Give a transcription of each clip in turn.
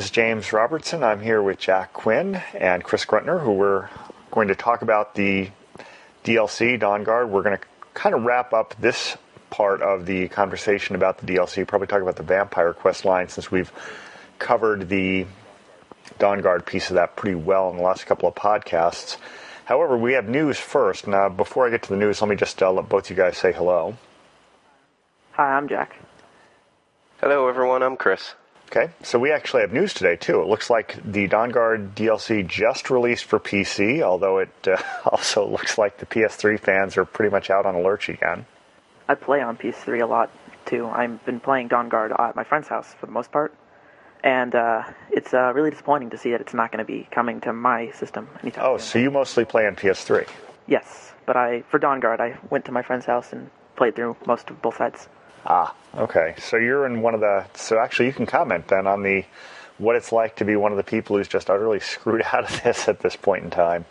right, this is James Robertson. I'm here with Jack Quinn and Chris Gruntner, who we're going to talk about the DLC Dawnguard. We're going to kind of wrap up this part of the conversation about the DLC, probably talk about the Vampire quest line since we've covered the Dawnguard piece of that pretty well in the last couple of podcasts. However, we have news first. Now, before I get to the news, let me just uh, let both you guys say hello. Hi, I'm Jack. Hello, everyone. I'm Chris. Okay, so we actually have news today too. It looks like the Dawnguard DLC just released for PC, although it uh, also looks like the PS3 fans are pretty much out on a lurch again. I play on PS3 a lot too. I've been playing Dawnguard at my friend's house for the most part, and uh, it's uh, really disappointing to see that it's not going to be coming to my system anytime Oh, soon. so you mostly play on PS3? Yes, but I for Dawnguard I went to my friend's house and played through most of both sides. Ah, okay. So you're in one of the. So actually, you can comment then on the what it's like to be one of the people who's just utterly screwed out of this at this point in time.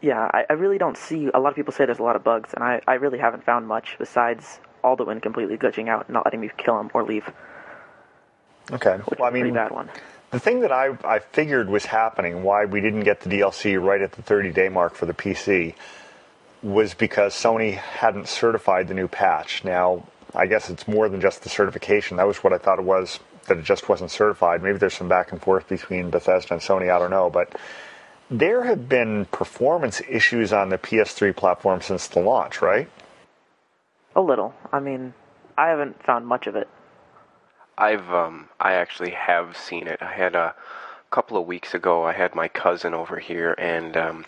Yeah, I, I really don't see. A lot of people say there's a lot of bugs, and I, I really haven't found much besides Alduin completely glitching out, and not letting me kill him or leave, Okay. which Well, I mean, bad one. the thing that I I figured was happening, why we didn't get the DLC right at the 30 day mark for the PC, was because Sony hadn't certified the new patch. Now, I guess it's more than just the certification. That was what I thought it was. That it just wasn't certified. Maybe there's some back and forth between Bethesda and Sony. I don't know, but there have been performance issues on the PS3 platform since the launch, right? A little. I mean, I haven't found much of it. I've um I actually have seen it. I had a couple of weeks ago. I had my cousin over here, and um,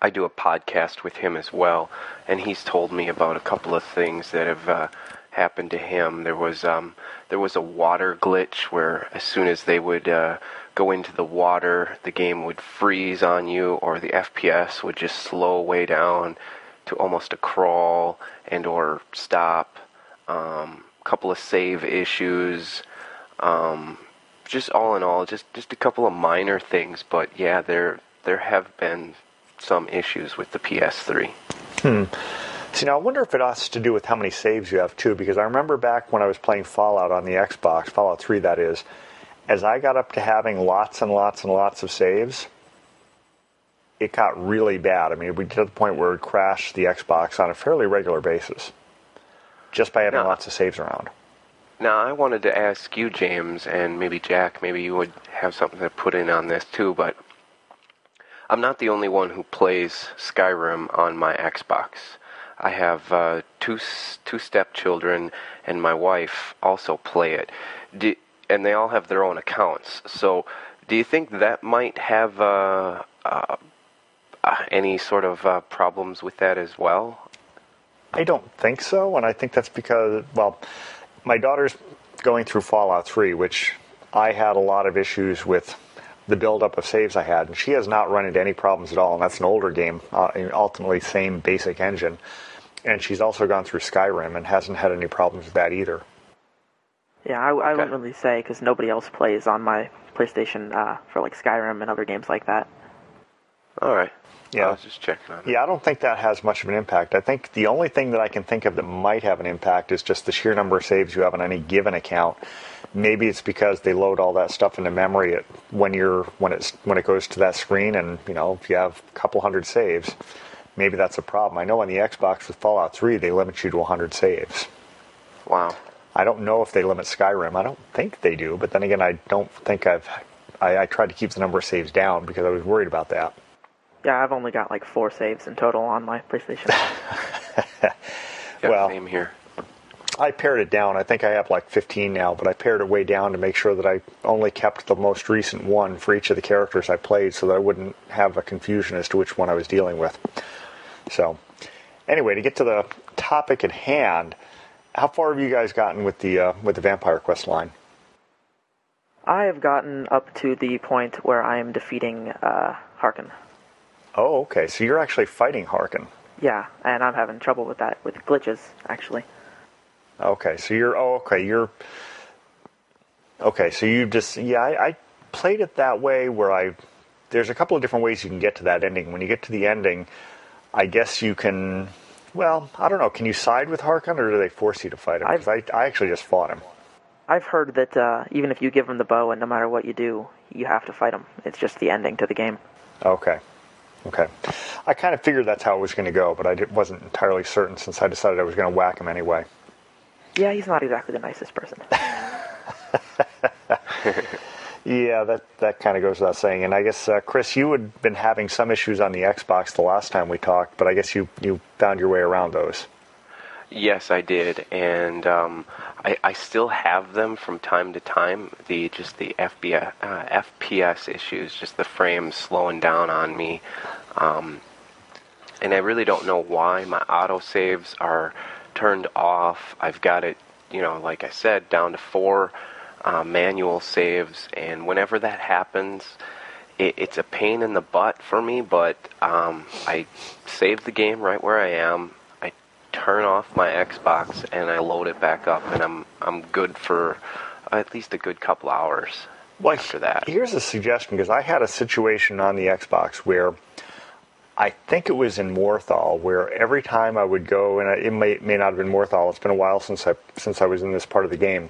I do a podcast with him as well. And he's told me about a couple of things that have uh, happened to him. There was um there was a water glitch where as soon as they would uh, go into the water, the game would freeze on you, or the FPS would just slow way down to almost a crawl and or stop. Um, couple of save issues. Um, just all in all, just just a couple of minor things, but yeah, there there have been some issues with the PS3. See, now I wonder if it has to do with how many saves you have too, because I remember back when I was playing Fallout on the Xbox, Fallout 3 that is, as I got up to having lots and lots and lots of saves, it got really bad. I mean, we get to the point where it crashed the Xbox on a fairly regular basis, just by having Yeah. lots of saves around. Now, I wanted to ask you, James, and maybe Jack, maybe you would have something to put in on this too, but I'm not the only one who plays Skyrim on my Xbox. I have uh, two two stepchildren, and my wife also play it, do, and they all have their own accounts. So, do you think that might have uh, uh, uh, any sort of uh, problems with that as well? I don't think so, and I think that's because, well, my daughter's going through Fallout 3, which I had a lot of issues with the buildup of saves I had, and she has not run into any problems at all, and that's an older game, uh, ultimately same basic engine. And she's also gone through Skyrim and hasn't had any problems with that either. Yeah, I, I wouldn't really say because nobody else plays on my PlayStation uh, for like Skyrim and other games like that. All right. Yeah. I was just checking on. it. Yeah, I don't think that has much of an impact. I think the only thing that I can think of that might have an impact is just the sheer number of saves you have on any given account. Maybe it's because they load all that stuff into memory at, when you're when it's when it goes to that screen, and you know if you have a couple hundred saves, maybe that's a problem. I know on the Xbox with Fallout 3 they limit you to 100 saves. Wow. I don't know if they limit Skyrim. I don't think they do, but then again, I don't think I've. I, I tried to keep the number of saves down because I was worried about that. Yeah, I've only got like four saves in total on my PlayStation. Yeah, Well- same here. I pared it down. I think I have like 15 now, but I pared it way down to make sure that I only kept the most recent one for each of the characters I played so that I wouldn't have a confusion as to which one I was dealing with. So, anyway, to get to the topic at hand, how far have you guys gotten with the uh, with the Vampire Quest line? I have gotten up to the point where I am defeating uh, Harkon. Oh, okay. So you're actually fighting Harkon. Yeah, and I'm having trouble with that with glitches actually. Okay, so you're oh okay you're okay. So you just yeah I, I played it that way where I there's a couple of different ways you can get to that ending. When you get to the ending, I guess you can well I don't know. Can you side with Harkon or do they force you to fight him? Because I I actually just fought him. I've heard that uh, even if you give him the bow and no matter what you do, you have to fight him. It's just the ending to the game. Okay. Okay. I kind of figured that's how it was going to go, but I wasn't entirely certain since I decided I was going to whack him anyway. Yeah, he's not exactly the nicest person. Yeah, that, that kind of goes without saying. And I guess, uh, Chris, you had been having some issues on the Xbox the last time we talked, but I guess you, you found your way around those. Yes, I did, and um, I, I still have them from time to time. The just the uh, FPS issues, just the frames slowing down on me, um, and I really don't know why. My autosaves are turned off. I've got it, you know, like I said, down to four uh, manual saves, and whenever that happens, it, it's a pain in the butt for me. But um, I save the game right where I am. Turn off my Xbox and I load it back up, and I'm I'm good for at least a good couple hours Well, after that. Here's a suggestion because I had a situation on the Xbox where I think it was in Morthal where every time I would go, and it may, may not have been Morthal, it's been a while since I, since I was in this part of the game,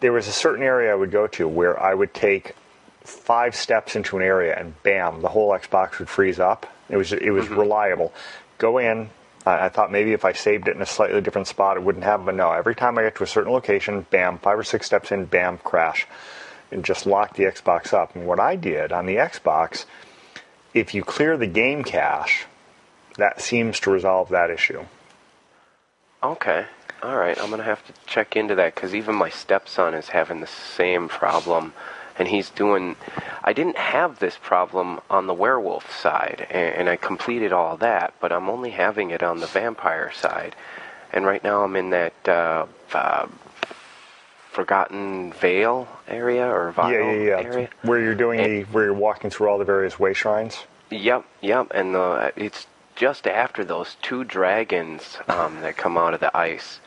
there was a certain area I would go to where I would take five steps into an area and bam, the whole Xbox would freeze up. It was, it was mm-hmm. reliable. Go in, I thought maybe if I saved it in a slightly different spot, it wouldn't happen. But no, every time I get to a certain location, bam, five or six steps in, bam, crash, and just lock the Xbox up. And what I did on the Xbox, if you clear the game cache, that seems to resolve that issue. Okay. All right. I'm going to have to check into that because even my stepson is having the same problem. And he's doing. I didn't have this problem on the werewolf side, and, and I completed all that, but I'm only having it on the vampire side. And right now I'm in that uh, uh, Forgotten Vale area or Vile yeah, yeah, yeah. area. Where you're doing the, where you're walking through all the various way shrines. Yep, yep, and uh, it's just after those two dragons um, that come out of the ice.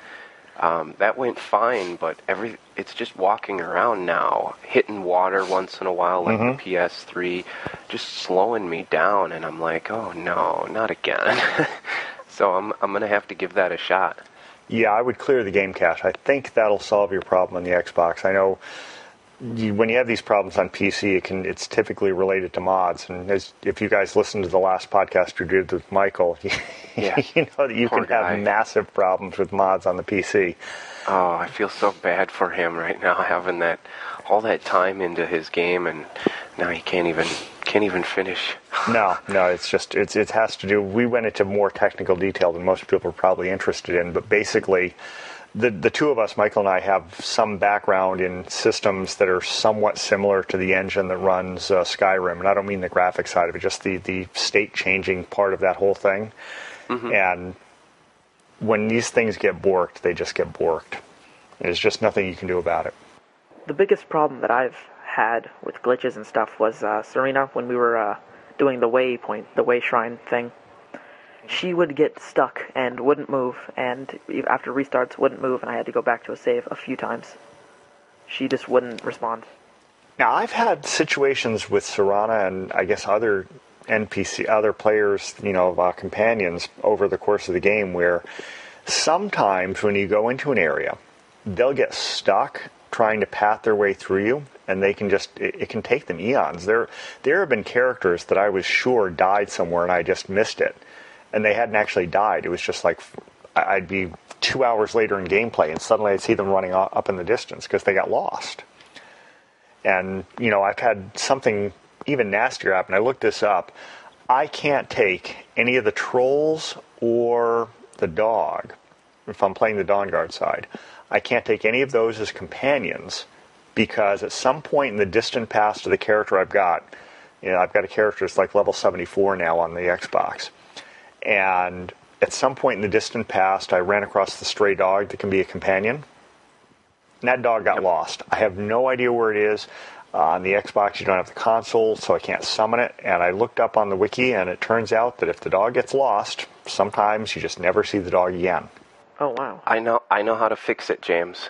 Um, that went fine, but every it's just walking around now, hitting water once in a while, like the PS3, just slowing me down, and I'm like, oh no, not again. so I'm I'm gonna have to give that a shot. Yeah, I would clear the game cache. I think that'll solve your problem on the Xbox. I know you, when you have these problems on PC, it can it's typically related to mods. And as if you guys listened to the last podcast you did with Michael, Yeah. you know that you Poor can have massive problems with mods on the PC. Oh, I feel so bad for him right now, having that all that time into his game, and now he can't even can't even finish. No, no, it's just it's it has to do. We went into more technical detail than most people are probably interested in, but basically, the the two of us, Michael and I, have some background in systems that are somewhat similar to the engine that runs uh, Skyrim, and I don't mean the graphic side of it, just the the state changing part of that whole thing. And when these things get borked, they just get borked. There's just nothing you can do about it. the biggest problem that I've had with glitches and stuff was uh, Serana when we were uh, doing the waypoint, the way shrine thing. She would get stuck and wouldn't move, and after restarts wouldn't move, and I had to go back to a save a few times. She just wouldn't respond. Now, I've had situations with Serana and I guess other NPC, other players, you know, companions over the course of the game where sometimes when you go into an area, they'll get stuck trying to path their way through you and they can just it, it can take them eons there there have been characters that i was sure died somewhere and i just missed it and they hadn't actually died. It was just like i'd be two hours later in gameplay and suddenly i'd see them running up in the distance because they got lost. And you know i've had something even nastier happen. I looked this up. I can't take any of the trolls or the dog if i'm playing the dawn guard side i can't take any of those as companions because at some point in the distant past of the character i've got you know i've got a character that's like level 74 now on the xbox and at some point in the distant past i ran across the stray dog that can be a companion and that dog got lost. I have no idea where it is. Uh, on the Xbox, you don't have the console, so I can't summon it. And I looked up on the wiki, and it turns out that if the dog gets lost, sometimes you just never see the dog again. Oh wow! I know I know how to fix it, James.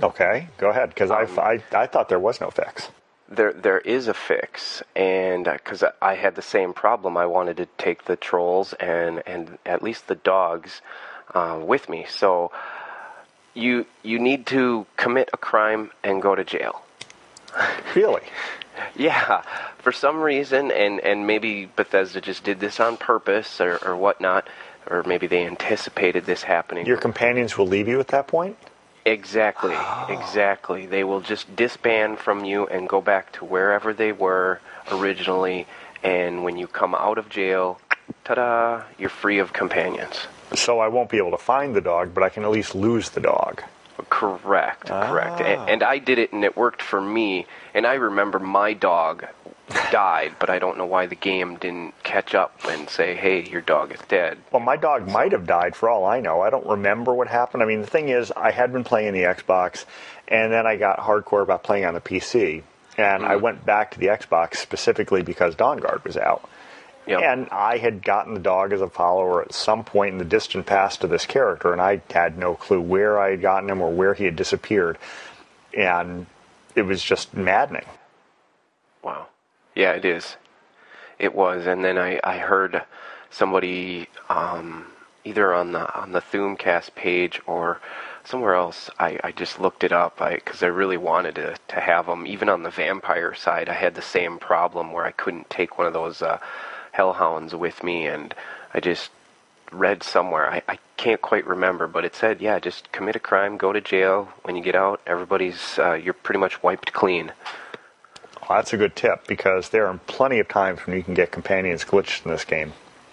Okay, go ahead, because I, I, I thought there was no fix. There, there is a fix, and because I had the same problem, I wanted to take the trolls and and at least the dogs uh, with me. So you you need to commit a crime and go to jail. Really? Yeah, for some reason, and and maybe Bethesda just did this on purpose or or whatnot, or maybe they anticipated this happening. Your companions will leave you at that point? Exactly, exactly. They will just disband from you and go back to wherever they were originally. And when you come out of jail, ta-da, you're free of companions. So I won't be able to find the dog, but I can at least lose the dog. Correct, correct. Ah. And, and I did it, and it worked for me. And I remember my dog died, but I don't know why the game didn't catch up and say, "Hey, your dog is dead." Well, my dog might have died for all I know. I don't remember what happened. I mean, the thing is, I had been playing the Xbox, and then I got hardcore about playing on the PC. And I mm-hmm. went back to the Xbox specifically because Dawn Guard was out. Yep. And I had gotten the dog as a follower at some point in the distant past to this character, and I had no clue where I had gotten him or where he had disappeared. And it was just maddening. Wow. Yeah, it is. It was, and then I, I heard somebody um, either on the on the Thumcast page or somewhere else. I, I just looked it up because I, really wanted to to have them. Even on the vampire side, I had the same problem where I couldn't take one of those uh, hellhounds with me, and I just read somewhere. I, I can't quite remember, but it said, yeah, just commit a crime, go to jail. When you get out, everybody's uh, you're pretty much wiped clean. Well, that's a good tip because there are plenty of times when you can get companions glitched in this game.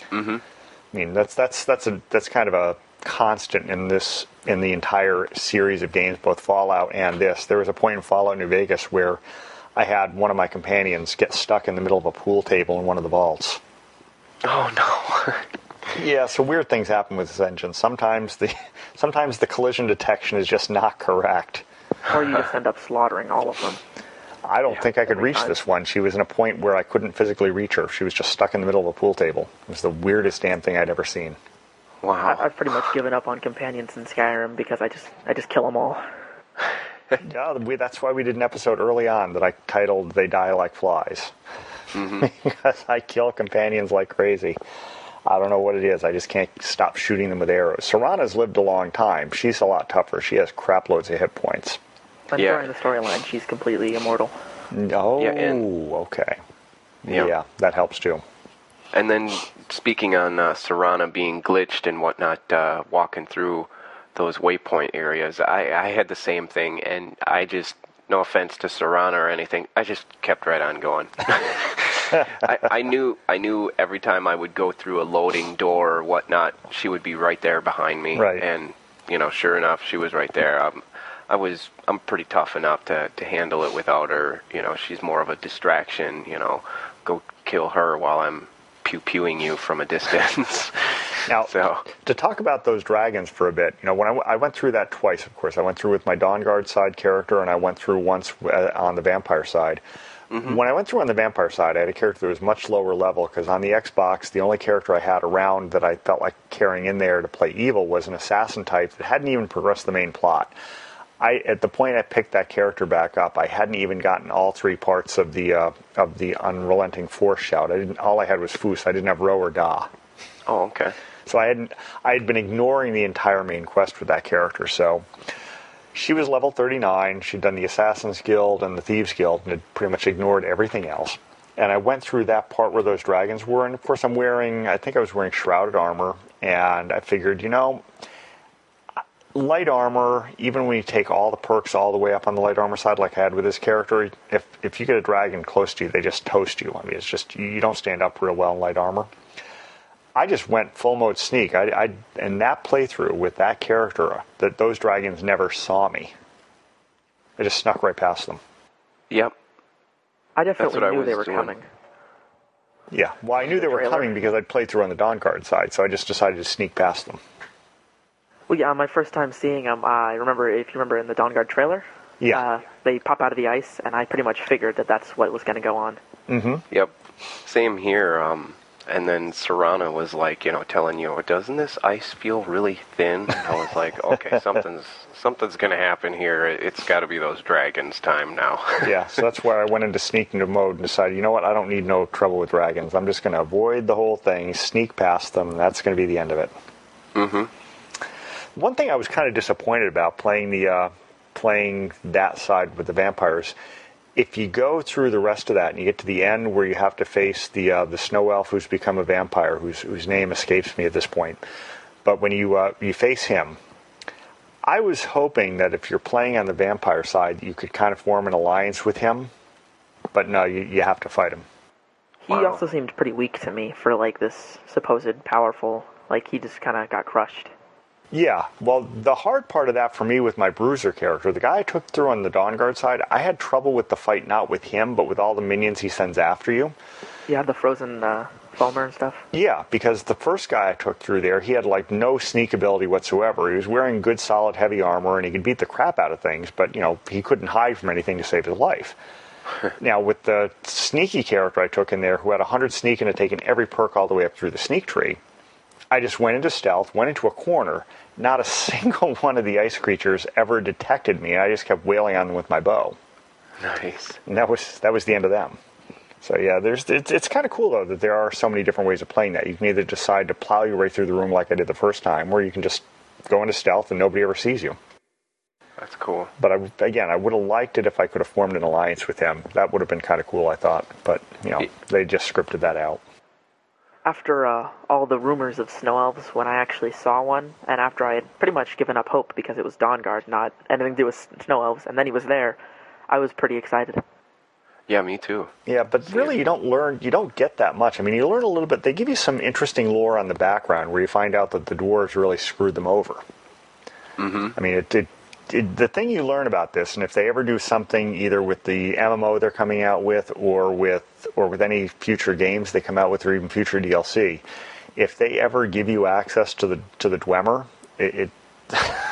Mm-hmm. I mean, that's that's that's a that's kind of a constant in this in the entire series of games, both Fallout and this. There was a point in Fallout New Vegas where I had one of my companions get stuck in the middle of a pool table in one of the vaults. Oh no. Yeah, so weird things happen with this engine. Sometimes the sometimes the collision detection is just not correct. Or you just end up slaughtering all of them. I don't think I could reach time. this one. She was in a point where I couldn't physically reach her. She was just stuck in the middle of a pool table. It was the weirdest damn thing I'd ever seen. Wow. I've pretty much given up on companions in Skyrim because I just I just kill them all. Yeah, we, that's why we did an episode early on that I titled "They Die Like Flies," because I kill companions like crazy. I don't know what it is. I just can't stop shooting them with arrows. Serana's lived a long time. She's a lot tougher. She has crap loads of hit points. And Yeah. during the storyline, she's completely immortal. Oh, Yeah, and- okay. Yeah. yeah, that helps too. And then speaking on uh, Serana being glitched and whatnot, uh, walking through those waypoint areas, I, I had the same thing, and I just, no offense to Serana or anything, I just kept right on going. I, I knew, I knew every time I would go through a loading door or whatnot, she would be right there behind me, Right. and you know, sure enough, she was right there. Um, I was, I'm pretty tough enough to to handle it without her. You know, she's more of a distraction. You know, go kill her while I'm pew pewing you from a distance. Now, so to talk about those dragons for a bit, you know, when I, w- I went through that twice, of course, I went through with my Dawn Guard side character, and I went through once uh, on the vampire side. When I went through on the vampire side, I had a character that was much lower level because on the Xbox, the only character I had around that I felt like carrying in there to play evil was an assassin type that hadn't even progressed the main plot. I at the point I picked that character back up, I hadn't even gotten all three parts of the uh, of the unrelenting force shout. I didn't. All I had was Fus. I didn't have Ro or Dah. oh okay. So I hadn't I had been ignoring the entire main quest with that character. So she was level 39. She'd done the Assassin's Guild and the Thieves Guild and had pretty much ignored everything else. And I went through that part where those dragons were, and of course I'm wearing I think I was wearing shrouded armor, and I figured, you know, light armor, even when you take all the perks all the way up on the light armor side, like I had with this character, if if you get a dragon close to you, they just toast you. I mean, it's just you don't stand up real well in light armor. I just went full mode sneak. I, I in that playthrough with that character, that those dragons never saw me. I just snuck right past them. Yep. I definitely what I knew they were doing. coming. Yeah, well, I knew they were Trailer. coming because I'd played through on the Dawn Guard side, so I just decided to sneak past them. Well, yeah, my first time seeing them, I remember if you remember in the Dawn Guard trailer, Yeah. uh, they pop out of the ice, and I pretty much figured that that's what was going to go on. Yep. Same here. Um, and then Serana was like, you know, telling you, doesn't this ice feel really thin? And I was like, okay, something's something's gonna happen here. It's got to be those dragons' time now. yeah, so that's where I went into sneaking mode and decided, you know what, I don't need no trouble with dragons. I'm just going to avoid the whole thing, sneak past them, and that's going to be the end of it. mm-hmm. One thing I was kind of disappointed about playing the uh, playing that side with the vampires. If you go through the rest of that and you get to the end where you have to face the uh, the snow elf who's become a vampire, whose whose name escapes me at this point, but when you uh, you face him, I was hoping that if you're playing on the vampire side, you could kind of form an alliance with him. But no, you, you have to fight him. He Wow. also seemed pretty weak to me for like this supposed powerful. Like he just kind of got crushed. Yeah, well, the hard part of that for me with my Bruiser character, the guy I took through on the Dawn Guard side, I had trouble with the fight, not with him, but with all the minions he sends after you. Yeah, the frozen uh, Falmer and stuff. Yeah, because the first guy I took through there, he had like no sneak ability whatsoever. He was wearing good, solid, heavy armor, and he could beat the crap out of things, but you know he couldn't hide from anything to save his life. now, with the sneaky character I took in there, who had 100 sneak and had taken every perk all the way up through the sneak tree, I just went into stealth, went into a corner. Not a single one of the ice creatures ever detected me. I just kept wailing on them with my bow, Nice. and that was that was the end of them. So yeah, there's it's, it's kind of cool though that there are so many different ways of playing that. You can either decide to plow your way through the room like I did the first time, or you can just go into stealth and nobody ever sees you. That's cool. But I, again, I would have liked it if I could have formed an alliance with him. That would have been kind of cool, I thought. But you know, they just scripted that out. After uh, all the rumors of snow elves, when I actually saw one, and after I had pretty much given up hope because it was Dawn Guard, not anything to do with snow elves, and then he was there, I was pretty excited. Yeah, me too. Yeah, but really, you don't learn, you don't get that much. I mean, you learn a little bit. They give you some interesting lore on the background where you find out that the dwarves really screwed them over. Mm-hmm. I mean, it, it, it, the thing you learn about this, and if they ever do something either with the MMO they're coming out with, or with, or with any future games they come out with, or even future DLC, if they ever give you access to the to the Dwemer, it. it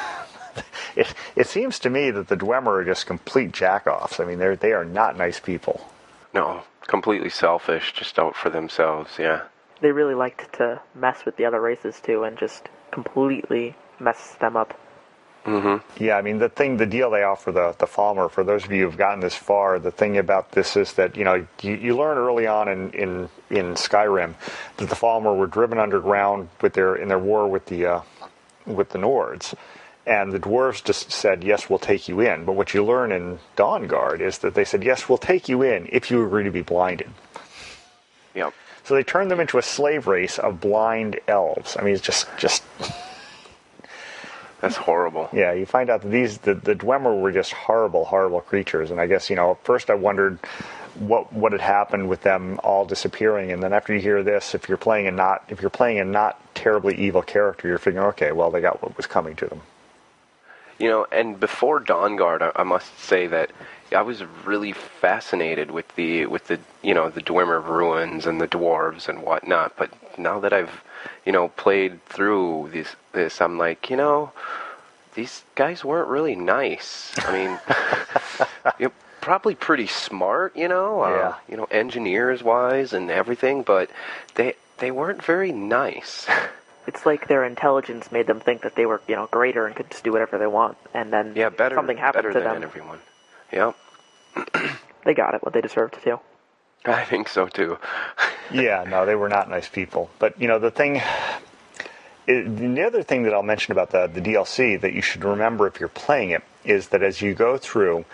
It, it seems to me that the Dwemer are just complete jackoffs. I mean, they're they are not nice people. No, completely selfish, just out for themselves. Yeah. They really liked to mess with the other races too, and just completely mess them up. Yeah, I mean the thing, the deal they offer the the Falmer. For those of you who've gotten this far, the thing about this is that you know you, you learn early on in, in in Skyrim that the Falmer were driven underground with their in their war with the uh, with the Nords, and the dwarves just said yes, we'll take you in. But what you learn in Dawn Guard is that they said yes, we'll take you in if you agree to be blinded. Yep. So they turned them into a slave race of blind elves. I mean, it's just just That's horrible. Yeah, you find out that these the, the Dwemer were just horrible, horrible creatures. And I guess you know, at first I wondered what what had happened with them all disappearing, and then after you hear this, if you're playing a not if you're playing a not terribly evil character, you're figuring, okay, well they got what was coming to them. You know, and before Dawn Guard, I, I must say that I was really fascinated with the with the you know the Dwemer ruins and the dwarves and whatnot. But now that I've you know played through this, this I'm like, you know, these guys weren't really nice. I mean, you're probably pretty smart, you know, uh, Yeah. you know, engineers wise and everything, but they they weren't very nice. It's like their intelligence made them think that they were, you know, greater and could just do whatever they want, and then yeah, better something happened better to than them. everyone. Yep. They got it what they deserved to. I think so too. yeah, no, they were not nice people. But you know, the thing, it, the other thing that I'll mention about the the DLC that you should remember if you're playing it is that as you go through,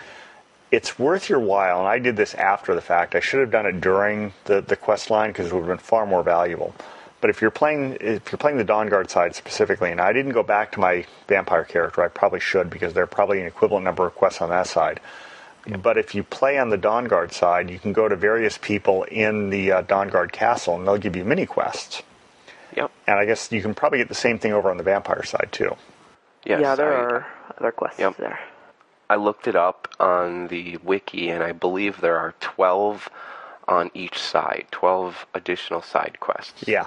it's worth your while. And I did this after the fact. I should have done it during the the quest line because it would have been far more valuable. But if you're playing if you're playing the Dawn Guard side specifically, and I didn't go back to my vampire character, I probably should because there are probably an equivalent number of quests on that side. But if you play on the Dawn Guard side, you can go to various people in the uh, Dawn Guard castle, and they'll give you mini quests. Yep. And I guess you can probably get the same thing over on the vampire side too. Yes, yeah, there I, are other quests Yep. there. I looked it up on the wiki, and I believe there are 12 on each side, 12 additional side quests. Yeah.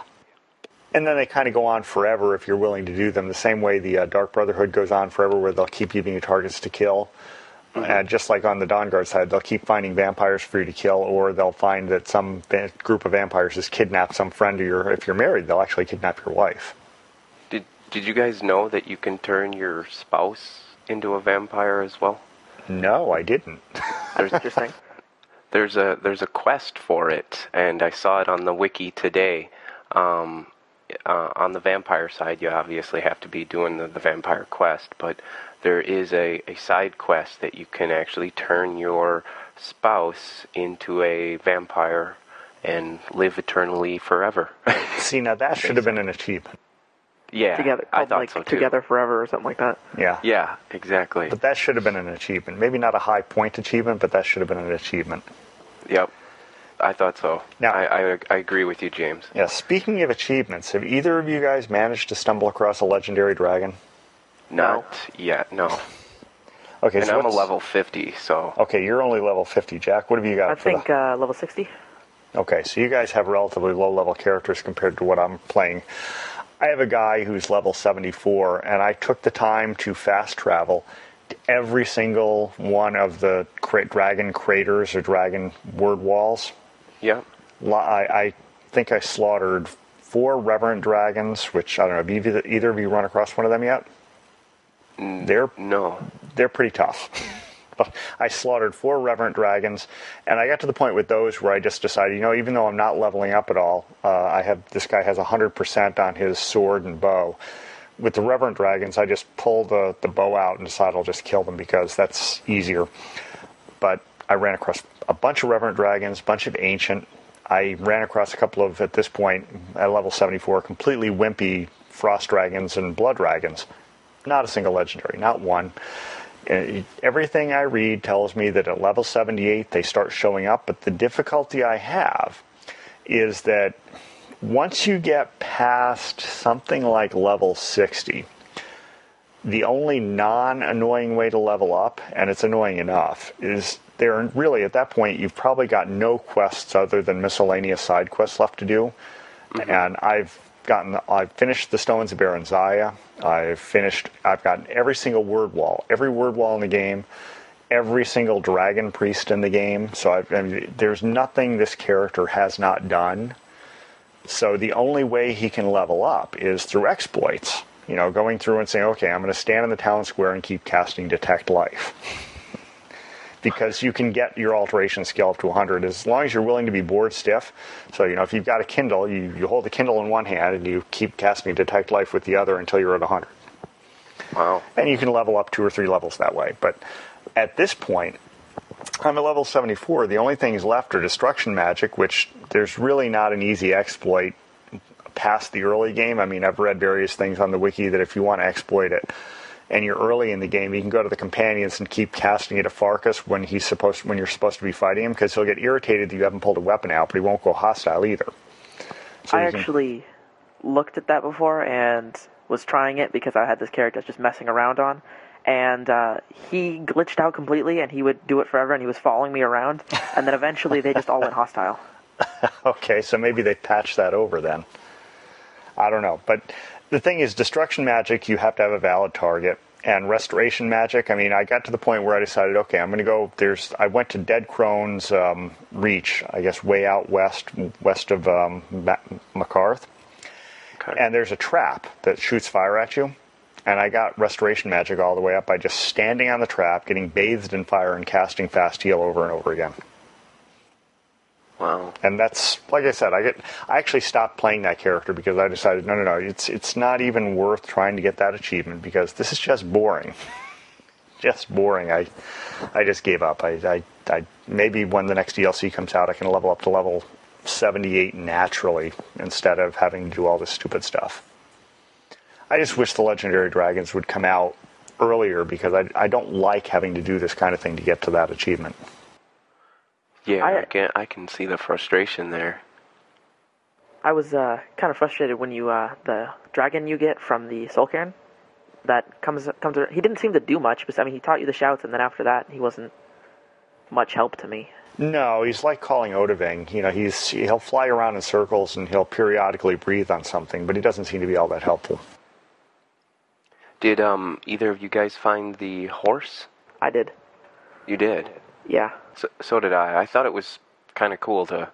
And then they kind of go on forever if you're willing to do them. The same way the uh, Dark Brotherhood goes on forever, where they'll keep giving you targets to kill. And just like on the Dawn Guard side, they'll keep finding vampires for you to kill, or they'll find that some va- group of vampires has kidnapped some friend of your. If you're married, they'll actually kidnap your wife. Did Did you guys know that you can turn your spouse into a vampire as well? No, I didn't. There's Interesting. there's a there's a quest for it, and I saw it on the wiki today. Um, uh, on the vampire side, you obviously have to be doing the, the vampire quest, but there is a, a side quest that you can actually turn your spouse into a vampire and live eternally forever. See, now that should have been an achievement. yeah, together, I thought like so too. together forever or something like that. Yeah. Yeah, exactly. But that should have been an achievement. Maybe not a high point achievement, but that should have been an achievement. Yep, I thought so. Now- I, I I agree with you, James. Yeah, speaking of achievements, have either of you guys managed to stumble across a legendary dragon? Not yet, no. Okay, And so I'm a level 50, so Okay, you're only level 50. Jack, what have you got I for think the... uh, level 60. Okay, so you guys have relatively low level characters compared to what I'm playing. I have a guy who's level 74, and I took the time to fast travel to every single one of the cra- dragon craters or dragon word walls. Yeah. I, I think I slaughtered four reverent dragons, which I don't know. Have either, either of you run across one of them yet? They're No. they're pretty tough. But I slaughtered four reverent dragons, and I got to the point with those where I just decided, you know, even though I'm not leveling up at all, uh, I have this guy has 100% on his sword and bow. With the reverent dragons, I just pull the, the bow out and decide I'll just kill them because that's easier. But I ran across a bunch of reverent dragons, a bunch of ancient. I ran across a couple of, at this point, at level 74, completely wimpy frost dragons and blood dragons. Not a single legendary, not one. Uh, Everything I read tells me that at level 78 they start showing up, but the difficulty I have is that once you get past something like level 60, the only non annoying way to level up, and it's annoying enough, is there really at that point you've probably got no quests other than miscellaneous side quests left to do. Mm-hmm. And I've gotten I've finished the Stones of Barenziah. I've finished I've gotten every single word wall, every word wall in the game, every single dragon priest in the game. So I've, I mean, there's nothing this character has not done. So the only way he can level up is through exploits. You know, going through and saying, okay, I'm going to stand in the town square and keep casting Detect Life. Because you can get your alteration skill up to 100 as long as you're willing to be bored stiff. So, you know, if you've got a Kindle, you, you hold the Kindle in one hand and you keep casting Detect Life with the other until you're at 100. Wow. And you can level up two or three levels that way. But at this point, I'm at level 74. The only things left are destruction magic, which there's really not an easy exploit past the early game. I mean, I've read various things on the wiki that if you want to exploit it and you're early in the game, you can go to the companions and keep casting it at Farkas when he's supposed when you're supposed to be fighting him because he'll get irritated that you haven't pulled a weapon out, but he won't go hostile either. So I can- actually looked at that before and was trying it because I had this character just messing around on. And uh, he glitched out completely, and he would do it forever, and he was following me around. And then eventually, they just all went hostile. Okay, so maybe they patched that over then. I don't know. But the thing is, destruction magic, you have to have a valid target. And restoration magic, I mean, I got to the point where I decided, okay, I'm going to go. There's, I went to Dead Crone's um, Reach, I guess, way out west, west of um, Markarth. Okay. And there's a trap that shoots fire at you. And I got restoration magic all the way up by just standing on the trap, getting bathed in fire, and casting fast heal over and over again. Wow. and that's like I said, I get I actually stopped playing that character because I decided no, no, no, it's it's not even worth trying to get that achievement because this is just boring, just boring. I I just gave up. I I, I maybe when the next DLC comes out, I can level up to level seventy eight naturally instead of having to do all this stupid stuff. I just wish the legendary dragons would come out earlier because I I don't like having to do this kind of thing to get to that achievement. Yeah, I, I- can I can see the frustration there. I was uh, kind of frustrated when you uh, the dragon you get from the Soul Cairn that comes comes. He didn't seem to do much, but I mean, he taught you the shouts, and then after that, he wasn't much help to me. No, he's like calling Odahviing. You know, he's he'll fly around in circles and he'll periodically breathe on something, but he doesn't seem to be all that helpful. Did um either of you guys find the horse? I did, You did. Yeah. So, so did I. I thought it was kind of cool to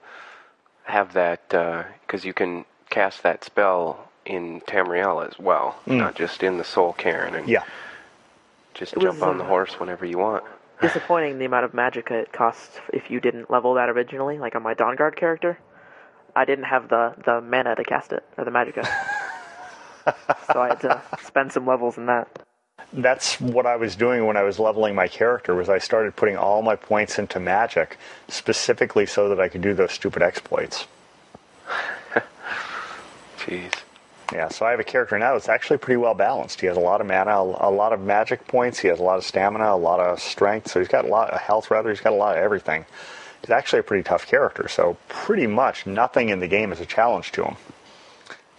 have that because you can cast that spell in Tamriel as well, not just in the Soul Cairn, and Yeah, just It jump on the uh, horse whenever you want. Disappointing the amount of magic it costs if you didn't level that originally, like on my Dawnguard character. I didn't have the the mana to cast it or the magicka. so I had to spend some levels in that. That's what I was doing when I was leveling my character. Was I started putting all my points into magic, specifically so that I could do those stupid exploits. Jeez. Yeah, so I have a character now that's actually pretty well balanced. He has a lot of mana, a, lot of magic points. He has a lot of stamina, a lot of strength. So he's got a lot of health. Rather, he's got a lot of everything. He's actually a pretty tough character. So pretty much nothing in the game is a challenge to him.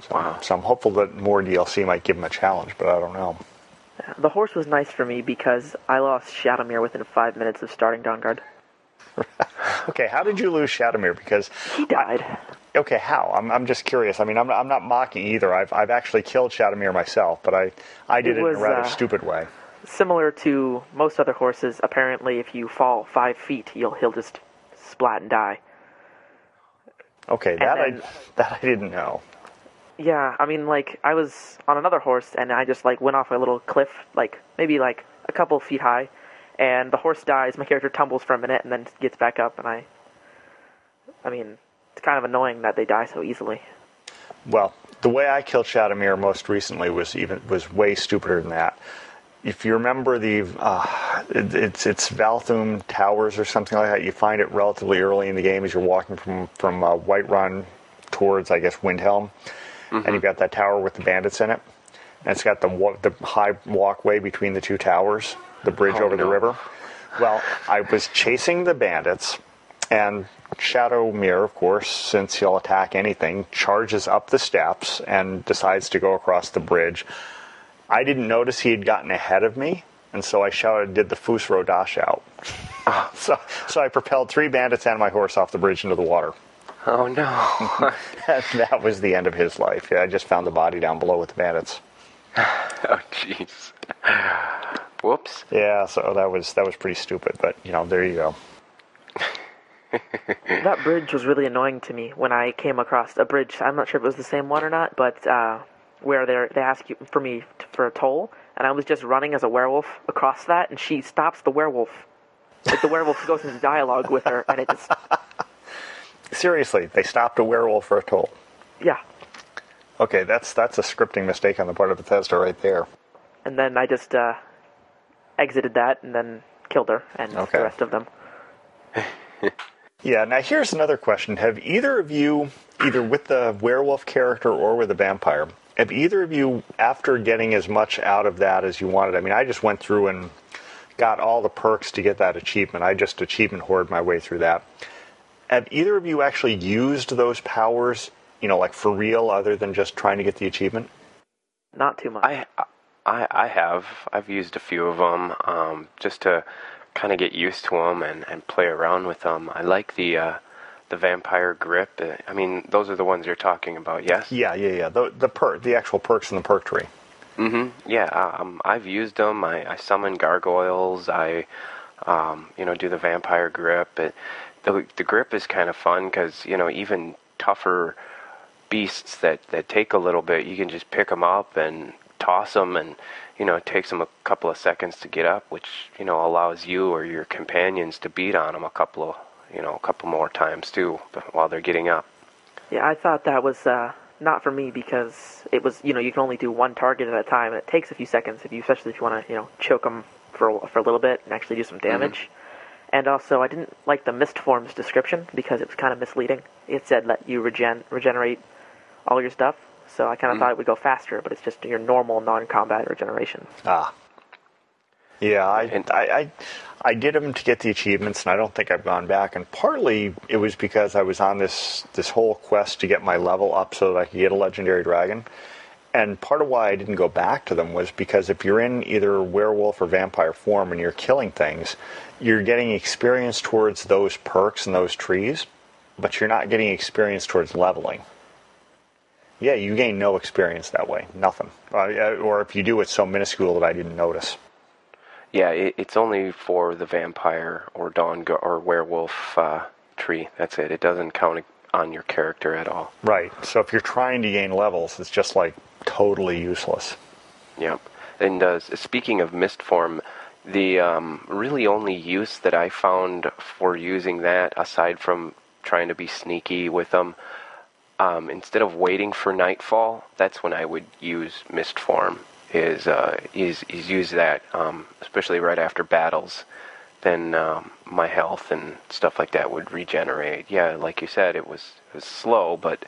So, Wow. so I'm hopeful that more DLC might give him a challenge, but I don't know. The horse was nice for me because I lost Shadowmere within five minutes of starting Dawnguard. Okay, how did you lose Shadowmere? Because He died. okay, how? I'm, I'm just curious. I mean, I'm not, I'm not mocking either. I've I've actually killed Shadowmere myself, but I I did it, It in a rather uh, stupid way. Similar to most other horses, apparently, if you fall five feet, you'll he'll just splat and die. Okay, that then- I that I didn't know. Yeah, I mean, like I was on another horse and I just like went off a little cliff, like maybe like a couple feet high, and the horse dies. My character tumbles for a minute and then gets back up, and I. I mean, it's kind of annoying that they die so easily. Well, the way I killed Shadowmere most recently was even was way stupider than that. If you remember the, uh, it, it's it's Valtheim Towers or something like that. You find it relatively early in the game as you're walking from from uh, Whiterun towards, I guess, Windhelm, Mm-hmm. and you've got that tower with the bandits in it, and it's got the the high walkway between the two towers, the bridge Oh, over the river. Well, I was chasing the bandits, and Shadowmere, of course, since he'll attack anything, charges up the steps and decides to go across the bridge. I didn't notice he had gotten ahead of me, and so I shouted, "Did the Fusro dash out?" Ah. so, so I propelled three bandits and my horse off the bridge into the water. Oh no. And that was the end of his life. Yeah, I just found the body down below with the bandits. oh jeez. Whoops. Yeah, so that was that was pretty stupid, but you know, there you go. that bridge was really annoying to me when I came across a bridge. I'm not sure if it was the same one or not, but uh, where they they ask you for me t- for a toll, and I was just running as a werewolf across that, and she stops the werewolf. Like the werewolf goes into dialogue with her, and it just Seriously, they stopped a werewolf for a toll. yeah. Okay, that's that's a scripting mistake on the part of Bethesda right there. And then I just uh, exited that, and then killed her and Okay. the rest of them. Yeah, now here's another question. Have either of you, either with the werewolf character or with the vampire, have either of you, after getting as much out of that as you wanted, I mean, I just went through and got all the perks to get that achievement. I just achievement hoard my way through that. Have either of you actually used those powers, you know, like for real, other than just trying to get the achievement? Not too much. I, I, I have. I've used a few of them um, just to kind of get used to them and, and play around with them. I like the uh, the vampire grip. Uh, I mean, those are the ones you're talking about. Yes. Yeah, yeah, yeah. The the perk, the actual perks in the perk tree. Mm-hmm. Yeah, um, I've used them. I, I summon gargoyles. I, um, you know, do the vampire grip. It, the the grip is kind of fun because you know even tougher beasts that that take a little bit, you can just pick them up and toss them, and you know it takes them a couple of seconds to get up, which you know allows you or your companions to beat on them a couple of you know a couple more times too while they're getting up. Yeah, I thought that was uh, not for me because it was, you know, you can only do one target at a time, and it takes a few seconds if you, especially if you want to, you know, choke them for for a little bit and actually do some damage. And also, I didn't like the mist forms description because it was kind of misleading. It said let you regen regenerate all your stuff, so I kind of thought it would go faster, but it's just your normal non-combat regeneration. Ah. Yeah, I, And- I, I, I did them to get the achievements, and I don't think I've gone back. And partly it was because I was on this this whole quest to get my level up so that I could get a legendary dragon. And part of why I didn't go back to them was because if you're in either werewolf or vampire form and you're killing things, you're getting experience towards those perks and those trees, but you're not getting experience towards leveling. Yeah, you gain no experience that way, nothing. Uh, or if you do, it's so minuscule that I didn't notice. Yeah, it, it's only for the vampire or dawn go- or werewolf uh, tree. That's it. It doesn't count on your character at all. Right. So if you're trying to gain levels, it's just like totally useless. Yep. And uh, speaking of mist form, the um, really only use that I found for using that, aside from trying to be sneaky with them, um, instead of waiting for nightfall, that's when I would use mist form. Is uh, is is use that, um, especially right after battles. Then um, my health and stuff like that would regenerate. Yeah, like you said, it was, it was slow, but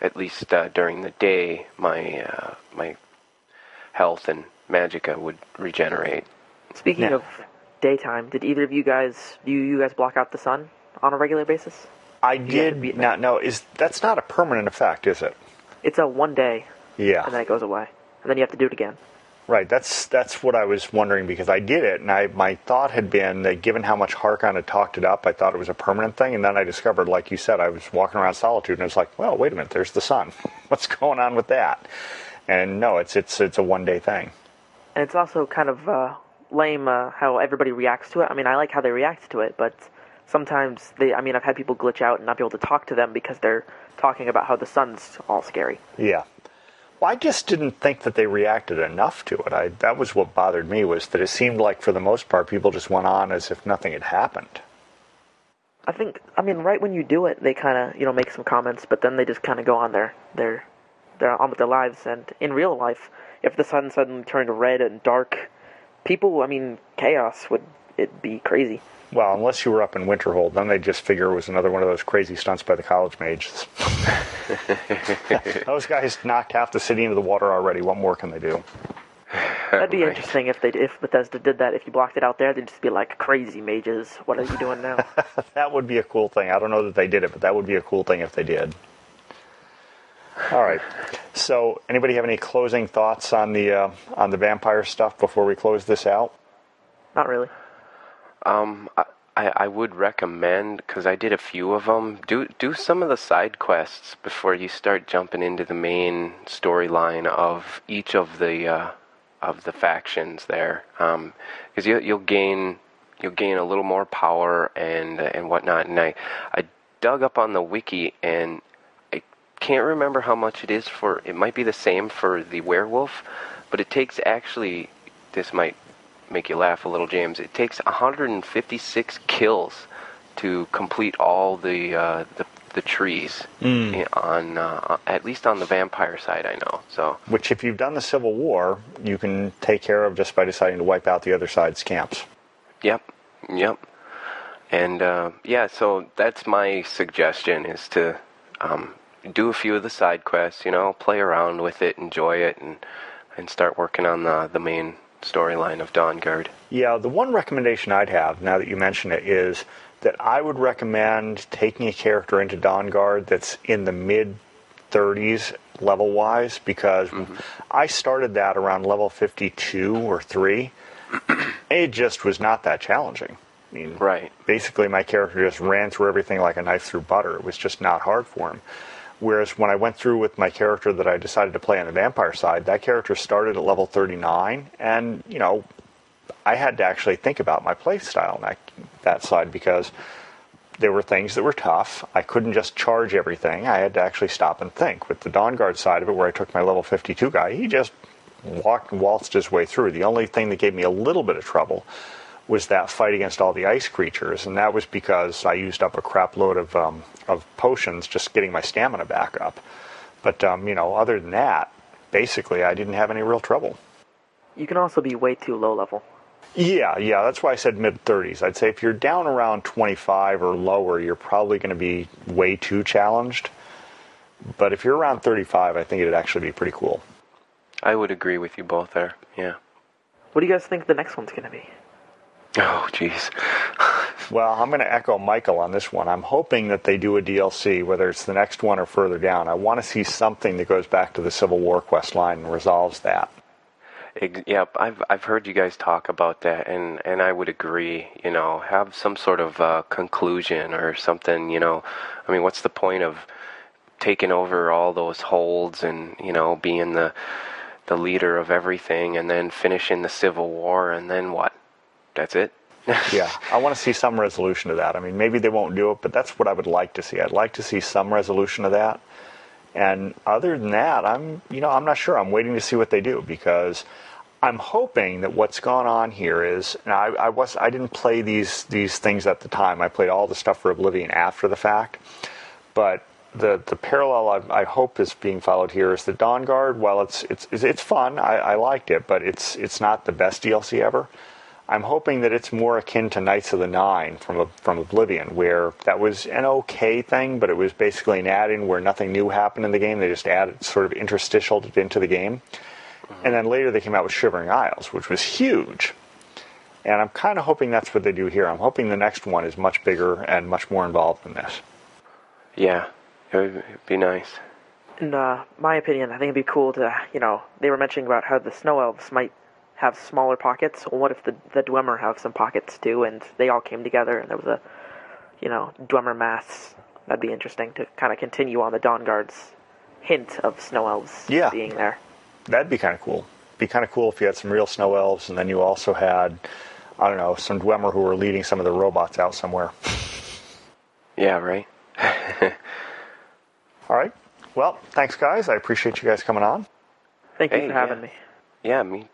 at least uh, during the day, my uh, my health and magicka would regenerate. Speaking Yeah. of daytime, did either of you guys do you guys block out the sun on a regular basis? I did beat not know. Is that's not a permanent effect, is it? It's a one day Yeah. and then it goes away, and then you have to do it again. Right. That's that's what I was wondering because I did it, and I my thought had been that given how much Harkon had talked it up, I thought it was a permanent thing, and then I discovered, like you said, I was walking around Solitude, and it's like, well, wait a minute, there's the sun. What's going on with that? And no, it's it's it's a one day thing. And it's also kind of uh, lame uh, how everybody reacts to it. I mean, I like how they react to it, but sometimes they. I mean, I've had people glitch out and not be able to talk to them because they're talking about how the sun's all scary. Yeah. Well, I just didn't think that they reacted enough to it. I that was what bothered me was that it seemed like for the most part people just went on as if nothing had happened. I think. I mean, right when you do it, they kind of you know make some comments, but then they just kind of go on their their they're on with their lives. And in real life, if the sun suddenly turned red and dark, people. I mean, chaos would it be crazy. Well, unless you were up in Winterhold, then they just figure it was another one of those crazy stunts by the college mages. those guys knocked half the city into the water already. What more can they do? That'd be Right. interesting if they if Bethesda did that. If you blocked it out there, they'd just be like crazy mages. What are you doing now? That would be a cool thing. I don't know that they did it, but that would be a cool thing if they did. All right. So, anybody have any closing thoughts on the uh, on the vampire stuff before we close this out? Not really. Um, I, I would recommend because I did a few of them. Do do some of the side quests before you start jumping into the main storyline of each of the uh, of the factions there, because you you'll gain you'll gain a little more power and and whatnot. And I I dug up on the wiki and I can't remember how much it is for. It might be the same for the werewolf, but it takes actually. This might make you laugh a little, James. It takes 156 kills to complete all the uh, the, the trees i- on uh, at least on the vampire side. I know. So Which, if you've done the Civil War, you can take care of just by deciding to wipe out the other side's camps. Yep, yep. And uh, yeah, so that's my suggestion is to um, do a few of the side quests. You know, play around with it, enjoy it, and and start working on the the main storyline of Dawnguard. Yeah, the one recommendation I'd have, now that you mention it, is that I would recommend taking a character into Dawnguard that's in the mid 30s level wise, because mm-hmm. I started that around level 52 or 3. it just was not that challenging. I mean, Right. basically my character just ran through everything like a knife through butter. It was just not hard for him. Whereas when I went through with my character that I decided to play on the vampire side, that character started at level 39, and you know, I had to actually think about my play style on that that side because there were things that were tough. I couldn't just charge everything. I had to actually stop and think. With the Dawn Guard side of it, where I took my level 52 guy, he just walked and waltzed his way through. The only thing that gave me a little bit of trouble was that fight against all the ice creatures, and that was because I used up a crap load of um, of potions just getting my stamina back up. But um, you know, other than that, basically, I didn't have any real trouble. You can also be way too low level. Yeah, yeah, that's why I said mid 30s. I'd say if you're down around 25 or lower, you're probably going to be way too challenged. But if you're around 35, I think it'd actually be pretty cool. I would agree with you both there. Yeah. What do you guys think the next one's gonna be? Oh, jeez. Well, I'm going to echo Michael on this one. I'm hoping that they do a DLC, whether it's the next one or further down. I want to see something that goes back to the Civil War quest line and resolves that. Yep, I've I've heard you guys talk about that, and and I would agree. You know, have some sort of uh, conclusion or something. You know, I mean, what's the point of taking over all those holds and you know being the the leader of everything, and then finishing the Civil War, and then what? That's it. Yeah, I want to see some resolution to that. I mean, maybe they won't do it, but that's what I would like to see. I'd like to see some resolution of that. And other than that, I'm, you know, I'm not sure. I'm waiting to see what they do because I'm hoping that what's gone on here is, and I, I was, I didn't play these these things at the time. I played all the stuff for Oblivion after the fact, but the the parallel I, I, hope is being followed here is the Dawn Guard. While it's it's it's fun, I, I liked it, but it's it's not the best DLC ever. I'm hoping that it's more akin to Knights of the Nine from from Oblivion, where that was an okay thing, but it was basically an add-in where nothing new happened in the game. They just added sort of interstitial into the game, mm-hmm. and then later they came out with Shivering Isles, which was huge. And I'm kind of hoping that's what they do here. I'm hoping the next one is much bigger and much more involved than this. Yeah, it would be nice. In uh, my opinion, I think it'd be cool to, you know, they were mentioning about how the snow elves might have smaller pockets. Well, what if the the Dwemer have some pockets too, and they all came together, and there was a, you know, Dwemer mass. That'd be interesting to kind of continue on the Dawn Guard's hint of snow elves yeah. being there. That'd be kind of cool. Be kind of cool if you had some real snow elves, and then you also had, I don't know, some Dwemer who were leading some of the robots out somewhere. Yeah, right. all right. Well, thanks, guys. I appreciate you guys coming on. Thank you for having yeah. me. Yeah, me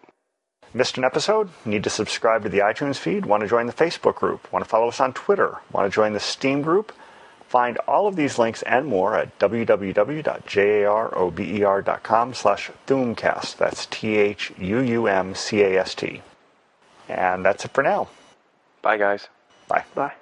Missed an episode? Need to subscribe to the iTunes feed? Want to join the Facebook group? Want to follow us on Twitter? Want to join the Steam group? Find all of these links and more at www.jarober.com slash Thuumcast. That's T-H-U-U-M-C-A-S-T. And that's it for now. Bye, guys. Bye. Bye.